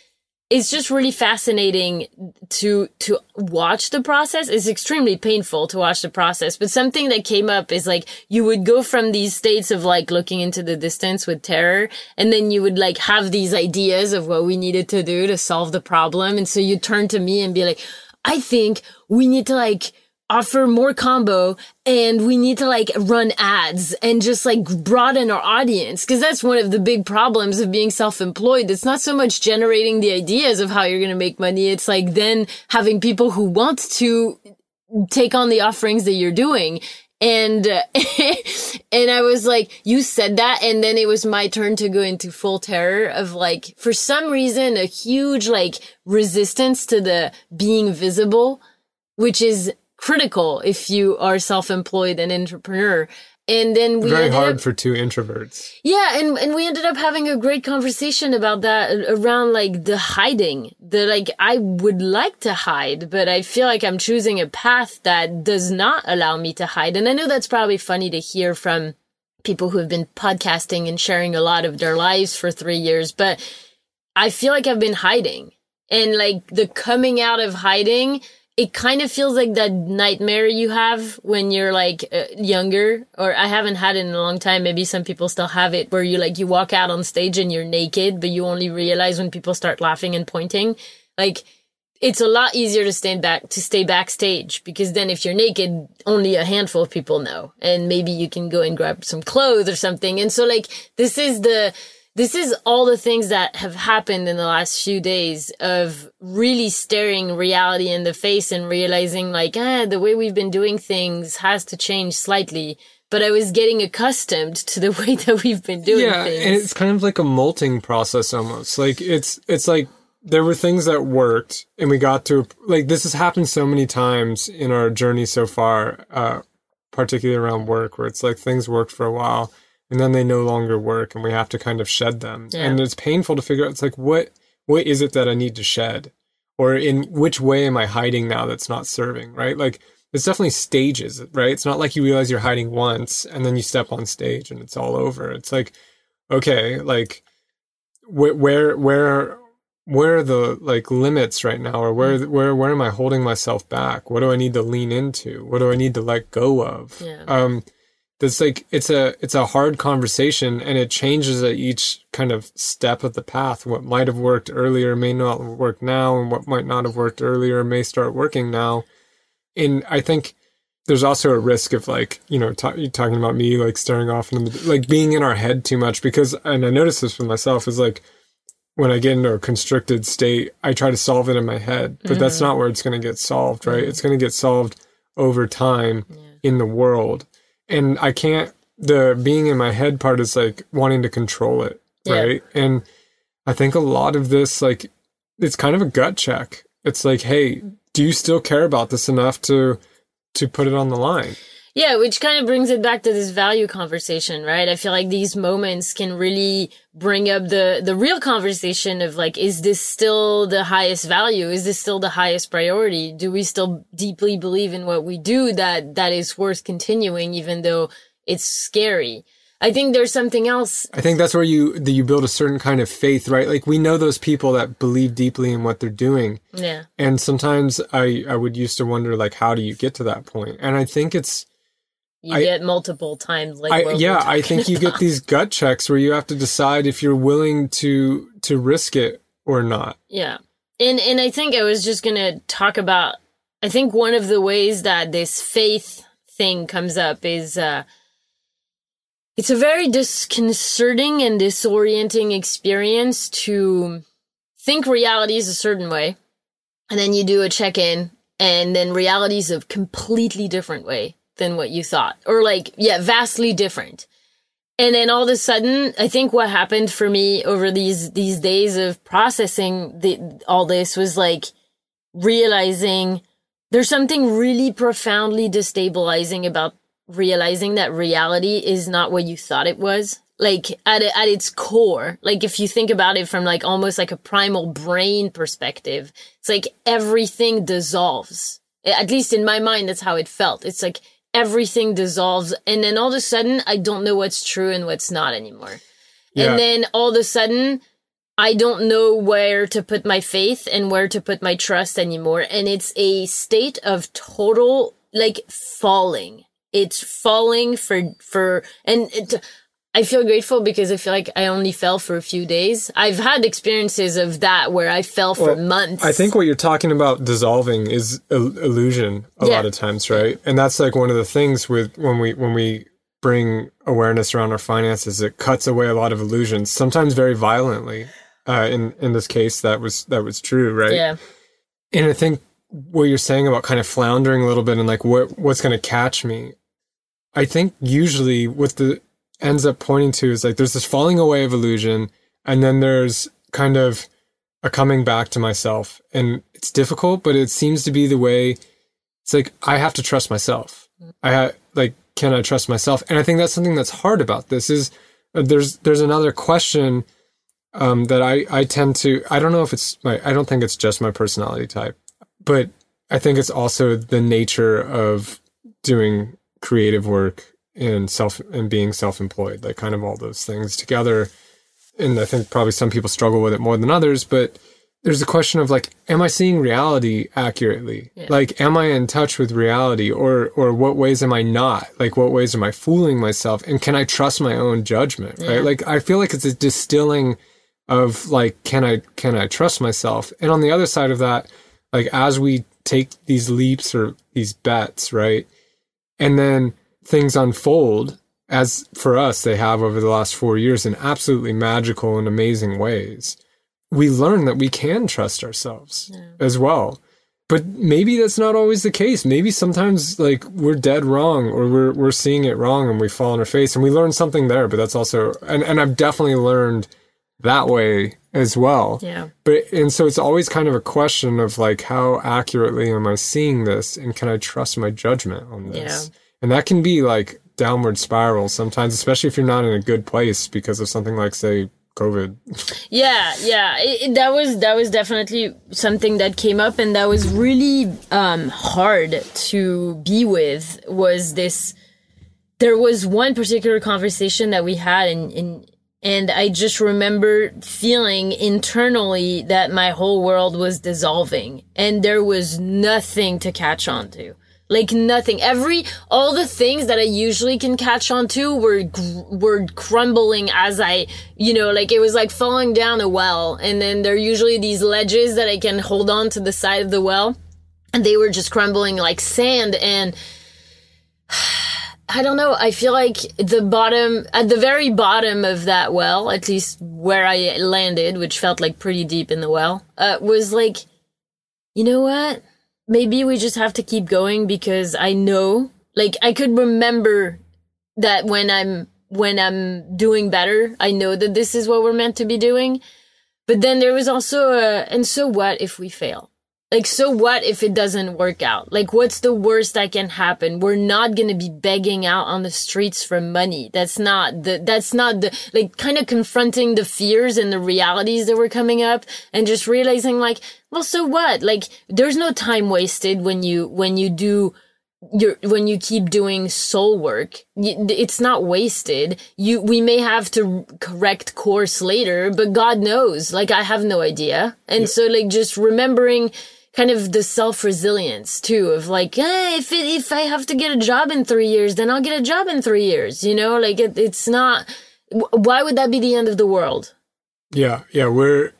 it's just really fascinating to to watch the process. It's extremely painful to watch the process, but something that came up is like you would go from these states of like looking into the distance with terror, and then you would like have these ideas of what we needed to do to solve the problem, and so you turn to me and be like, "I think we need to like." Offer more kambo and we need to like run ads and just like broaden our audience. Because that's one of the big problems of being self-employed. It's not so much generating the ideas of how you're going to make money. It's like then having people who want to take on the offerings that you're doing. And and I was like, you said that, and then it was my turn to go into full terror of like, for some reason, a huge like resistance to the being visible, which is critical if you are self-employed and entrepreneur. And then we Very hard up- for two introverts. yeah, and and we ended up having a great conversation about that around like the hiding. The like I would like to hide, but I feel like I'm choosing a path that does not allow me to hide. And I know that's probably funny to hear from people who have been podcasting and sharing a lot of their lives for 3 years, but I feel like I've been hiding. And like the coming out of hiding it kind of feels like that nightmare you have when you're like uh, younger or i haven't had it in a long time. Maybe some people still have it where you like you walk out on stage and you're naked but you only realize when people start laughing and pointing. Like it's a lot easier to stand back to stay backstage because then if you're naked only a handful of people know and maybe you can go and grab some clothes or something. And so like this is the this is all the things that have happened in the last few days of really staring reality in the face and realizing like ah the way we've been doing things has to change slightly. But i was getting accustomed to the way that we've been doing yeah, things. and it's kind of like a molting process almost. Like it's it's like there were things that worked, and we got to like this has happened so many times in our journey so far, uh, particularly around work, where it's like things worked for a while, and then they no longer work, and we have to kind of shed them, Yeah. and it's painful to figure out. It's like what what is it that I need to shed, or in which way am I hiding now that's not serving, right? Like it's definitely stages, right? It's not like you realize you're hiding once and then you step on stage and it's all over. It's like, okay, like wh- where where where are the like limits right now, or where where where am I holding myself back? What do I need to lean into? What do I need to let go of? Yeah. Um, that's like it's a it's a hard conversation, and it changes at each kind of step of the path. What might have worked earlier may not work now, and what might not have worked earlier may start working now. And I think there's also a risk of like you know you talking about me like staring off into the like being in our head too much because and I notice this with myself is like when I get into a constricted state I try to solve it in my head but that's mm-hmm. not where it's going to get solved right? Mm-hmm. It's going to get solved over time in the world and I can't the being in my head part is like wanting to control it Yeah. right? And I think a lot of this like it's kind of a gut check. It's like hey do you still care about this enough to to put it on the line Yeah, which kind of brings it back to this value conversation, right? I feel like these moments can really bring up the the real conversation of like is this still the highest value? Is this still the highest priority? Do we still deeply believe in what we do that that is worth continuing even though it's scary? I think there's something else I think that's where you that you build a certain kind of faith, right? Like we know those people that believe deeply in what they're doing, yeah. and sometimes I I would used to wonder like how do you get to that point? And I think it's You I- get multiple times like I yeah I think you get these gut checks where you have to decide if you're willing to to risk it or not. Yeah. And and I think I was just going to talk about I think one of the ways that this faith thing comes up is uh it's a very disconcerting and disorienting experience to think reality is a certain way and then you do a check-in and then reality is a completely different way than what you thought or like yeah vastly different. And then all of a sudden i think what happened for me over these these days of processing the, all this was like realizing there's something really profoundly destabilizing about realizing that reality is not what you thought it was. Like at at its core like if you think about it from like almost like a primal brain perspective it's like everything dissolves. At least in my mind that's how it felt. It's like everything dissolves and then all of a sudden i don't know what's true and what's not anymore. Yeah. and then all of a sudden i don't know where to put my faith and where to put my trust anymore. And it's a state of total like falling. It's falling for for and it, I feel grateful because I feel like I only fell for a few days. I've had experiences of that where I fell for Well, months. I think what you're talking about dissolving is il- illusion a Yeah. lot of times, right? And that's like one of the things with when we when we bring awareness around our finances, it cuts away a lot of illusions, sometimes very violently. Uh, in in this case, that was that was true, right? yeah, And I think what you're saying about kind of floundering a little bit and like what what's going to catch me, I think usually with the ends up pointing to is like there's this falling away of illusion, and then there's kind of a coming back to myself, and it's difficult, but it seems to be the way. It's like I have to trust myself. I like can I trust myself? And I think that's something that's hard about this is uh, there's there's another question um, that I, I tend to I don't know if it's my I don't think it's just my personality type, but I think it's also the nature of doing creative work and self and being self-employed, like kind of all those things together. And I think probably some people struggle with it more than others, but there's a question of like, am I seeing reality accurately? Like, am I in touch with reality or, or what ways am I not? Like, what ways am I fooling myself? And can I trust my own judgment? Right. Like, I feel like it's a distilling of like, can I, can I trust myself? And on the other side of that, like, as we take these leaps or these bets, right? And then things unfold as for us, they have over the last four years in absolutely magical and amazing ways we learn that we can trust ourselves as well. But maybe that's not always the case. Maybe sometimes like we're dead wrong or we're we're seeing it wrong and we fall on our face and we learn something there, but that's also and, and I've definitely learned that way as well. yeah, But and so it's always kind of a question of like how accurately am I seeing this and can I trust my judgment on this? Yeah. And that can be like downward spiral sometimes, especially if you're not in a good place because of something like say COVID. yeah, yeah. It, that was that was definitely something that came up, and that was really um, hard to be with. Was this? There was one particular conversation that we had, and and I just remember feeling internally that my whole world was dissolving, and there was nothing to catch on to. Like nothing. Every all the things that I usually can catch on to were were crumbling as I, you know, like it was like falling down a well, and then there are usually these ledges that I can hold on to the side of the well, and they were just crumbling like sand and. I don't know. I feel like the bottom, at the very bottom of that well, at least where I landed, which felt like pretty deep in the well, uh, was like, you know what? Maybe we just have to keep going because I know, like, I could remember that when I'm, when I'm doing better, I know that this is what we're meant to be doing. But then there was also a, and so what if we fail? Like, so what if it doesn't work out? Like, what's the worst that can happen? We're not gonna be begging out on the streets for money. That's not the, that's not the, like, kind of confronting the fears and the realities that were coming up and just realizing, like, well, so what? Like, there's no time wasted when you, when you do, you're, when you keep doing soul work, it's not wasted. You, we may have to correct course later, but God knows, like, I have no idea. And so, like, just remembering kind of the self resilience too of like, eh, if it, if I have to get a job in three years, then I'll get a job in three years, you know, like it, it's not, why would that be the end of the world? Yeah, yeah, we're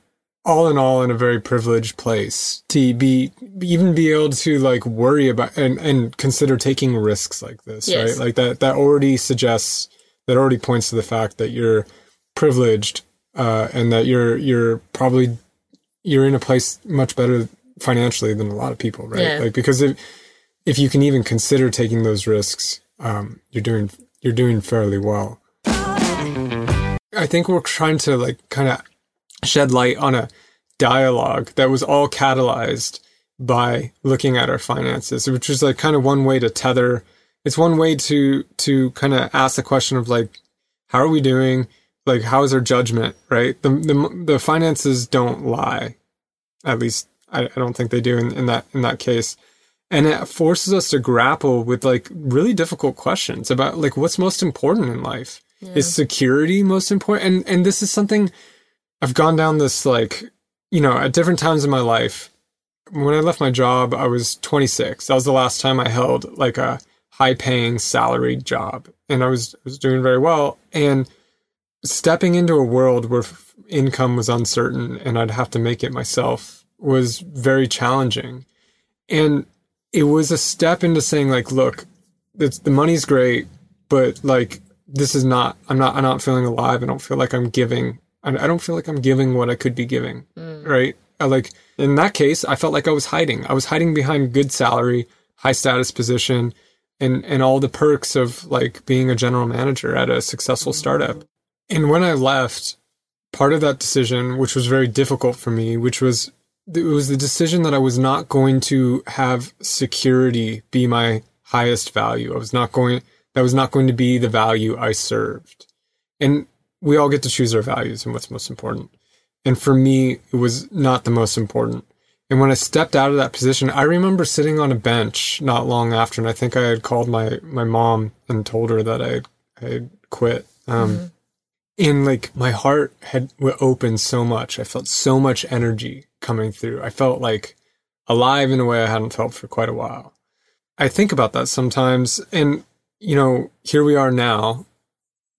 all in all in a very privileged place to be even be able to like worry about and and consider taking risks like this, Yes. right? Like that that already suggests that already points to the fact that you're privileged uh and that you're you're probably you're in a place much better financially than a lot of people, right? Yeah. Like because if if you can even consider taking those risks, um you're doing you're doing fairly well. I think we're trying to like kind of shed light on a dialogue that was all catalyzed by looking at our finances, which is like kind of one way to tether. It's one way to to kind of ask the question of like, how are we doing? Like, how is our judgment? Right? The the the finances don't lie. At least I, I don't think they do in, in that in that case. And it forces us to grapple with like really difficult questions about like what's most important in life. Is security most important? And and this is something I've gone down this like, you know, at different times in my life. When I left my job, I was 26. That was the last time I held like a high paying salaried job. And I was I was doing very well and stepping into a world where f- income was uncertain and I'd have to make it myself was very challenging. And it was a step into saying like, look, it's, the money's great, but like this is not i'm not i'm not feeling alive. I don't feel like i'm giving i, I don't feel like i'm giving what i could be giving mm. right? I like in that case i felt like i was hiding. I was hiding behind good salary high status position and and all the perks of like being a general manager at a successful startup. Mm. And when i left part of that decision which was very difficult for me which was it was the decision that i was not going to have security be my highest value i was not going that was not going to be the value I served. And we all get to choose our values and what's most important. And for me, it was not the most important. And when I stepped out of that position, I remember sitting on a bench not long after, and I think I had called my my mom and told her that I had, I had quit. Um, And like my heart had opened so much. I felt so much energy coming through. I felt like alive in a way I hadn't felt for quite a while. I think about that sometimes, and you know, here we are now,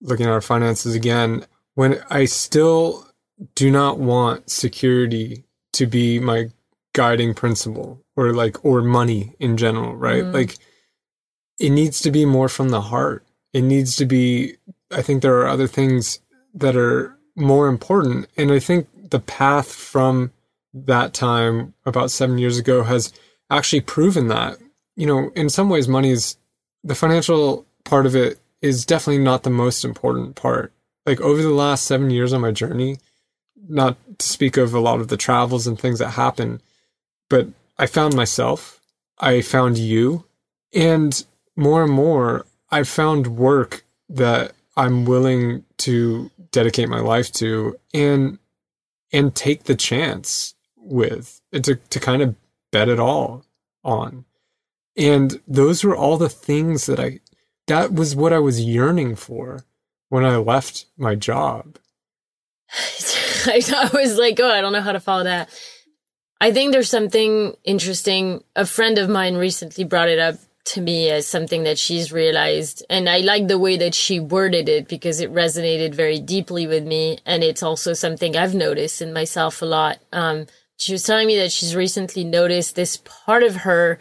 looking at our finances again. When I still do not want security to be my guiding principle, or like, or money in general, right? Mm-hmm. Like, it needs to be more from the heart. It needs to be. I think there are other things that are more important, and I think the path from that time about seven years ago has actually proven that. You know, in some ways, money is the financial part of it is definitely not the most important part. Like over the last seven years on my journey, not to speak of a lot of the travels and things that happen, but I found myself, I found you, and more and more, I found work that I'm willing to dedicate my life to and and take the chance with and to, to kind of bet it all on. And those were all the things that I, that was what I was yearning for when I left my job. I, was like, oh, I don't know how to follow that. I think there's something interesting. A friend of mine recently brought it up to me as something that she's realized. And I like the way that she worded it because it resonated very deeply with me. And it's also something I've noticed in myself a lot. Um, she was telling me that she's recently noticed this part of her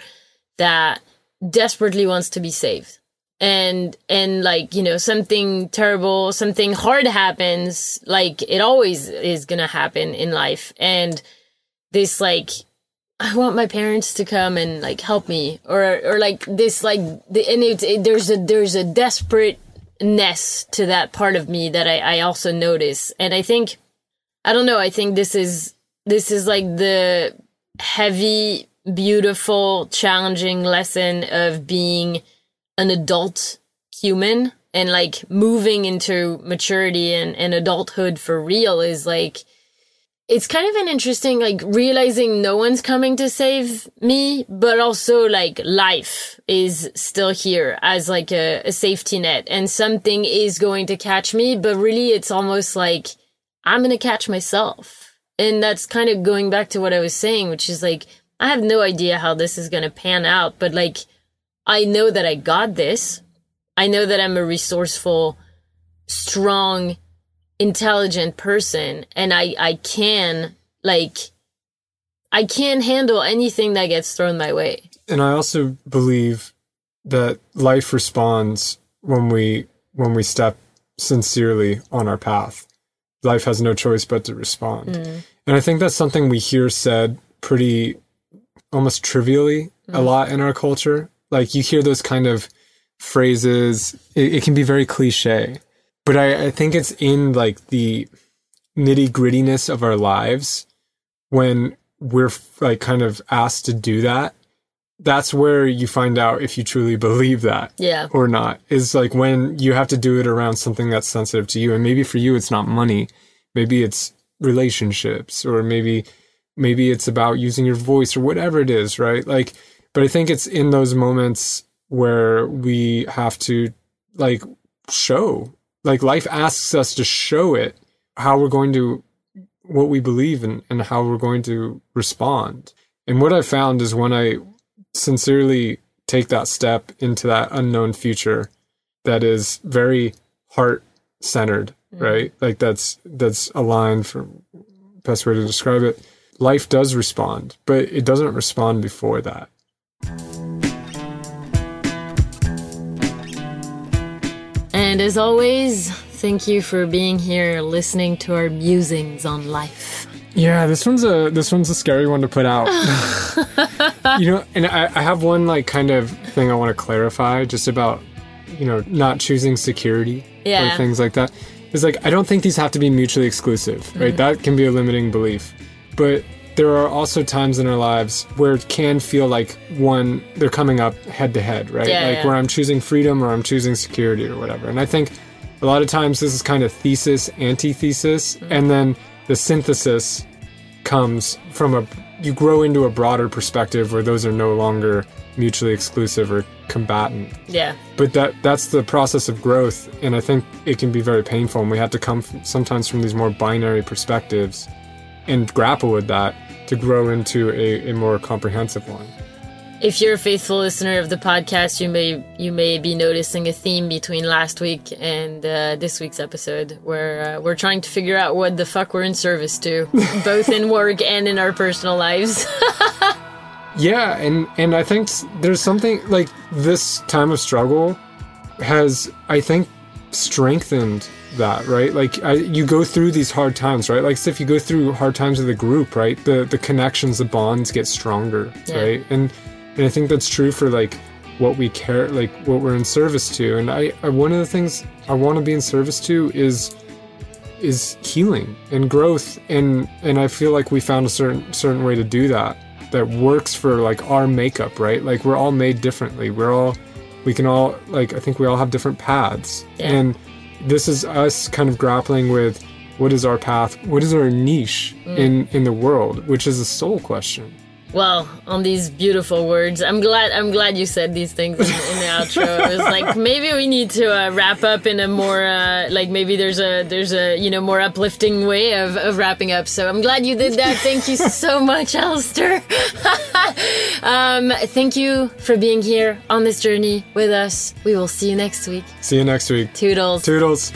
that desperately wants to be saved. And and like you know something terrible something hard happens like it always is gonna happen in life. And this like i want my parents to come and like help me. Or or like this like the and it, it there's a there's a desperateness to that part of me that i i also notice. And i think i don't know i think this is this is like the heavy beautiful challenging lesson of being an adult human and like moving into maturity and, and adulthood for real is like it's kind of an interesting like realizing no one's coming to save me but also like life is still here as like a, a safety net. And something is going to catch me but really it's almost like i'm gonna catch myself and that's kind of going back to what i was saying which is like i have no idea how this is gonna pan out but like I know that I got this. I know that I'm a resourceful, strong, intelligent person and I I can like I can handle anything that gets thrown my way. and I also believe that life responds when we when we step sincerely on our path. Life has no choice but to respond. Mm. And I think that's something we hear said pretty almost trivially a mm. lot in our culture. Like you hear those kind of phrases, it, it can be very cliche. But I, I think it's in like the nitty grittiness of our lives when we're like kind of asked to do that that's where you find out if you truly believe that Yeah. or not is like when you have to do it around something that's sensitive to you. And maybe for you it's not money. Maybe it's relationships or maybe maybe it's about using your voice or whatever it is right? Like but i think it's in those moments where we have to like show like life asks us to show it how we're going to what we believe in and how we're going to respond. And what i found is when i sincerely take that step into that unknown future that is very heart centered mm. right? Like that's that's aligned for best way to describe it. Life does respond but it doesn't respond before that. And as always, thank you for being here listening to our musings on life. Yeah this one's a this one's a scary one to put out. You know and I, I have one like kind of thing i want to clarify just about you know not choosing security Yeah. or things like that. Is like i don't think these have to be mutually exclusive right? Mm. That can be a limiting belief. But there are also times in our lives where it can feel like one they're coming up head to head right? Yeah, like yeah. where i'm choosing freedom or i'm choosing security or whatever. And i think a lot of times this is kind of thesis antithesis. Mm. And then the synthesis comes from a you grow into a broader perspective where those are no longer mutually exclusive or combatant Yeah. but that that's the process of growth and i think it can be very painful and we have to come from, sometimes from these more binary perspectives and grapple with that to grow into a, a more comprehensive one If you're a faithful listener of the podcast, you may you may be noticing a theme between last week and uh, this week's episode, where uh, we're trying to figure out what the fuck we're in service to, both in work and in our personal lives. yeah and and i think there's something like this time of struggle has i think strengthened that right like I, you go through these hard times right like so if you go through hard times with a group right the the connections the bonds get stronger Yeah. right and and i think that's true for like what we care like what we're in service to and i, I one of the things i want to be in service to is is healing and growth and and I feel like we found a certain certain way to do that that works for like our makeup, right? Like we're all made differently. We're all we can all like I think we all have different paths. Yeah. And this is us kind of grappling with what is our path? What is our niche mm. in in the world, which is a soul question. Well, on these beautiful words, I'm glad I'm glad you said these things in, in the outro. It was like maybe we need to uh, wrap up in a more uh, like maybe there's a there's a you know more uplifting way of, of wrapping up. So I'm glad you did that. Thank you so much, Alistair. um, thank you for being here on this journey with us. We will see you next week. See you next week. Toodles. Toodles.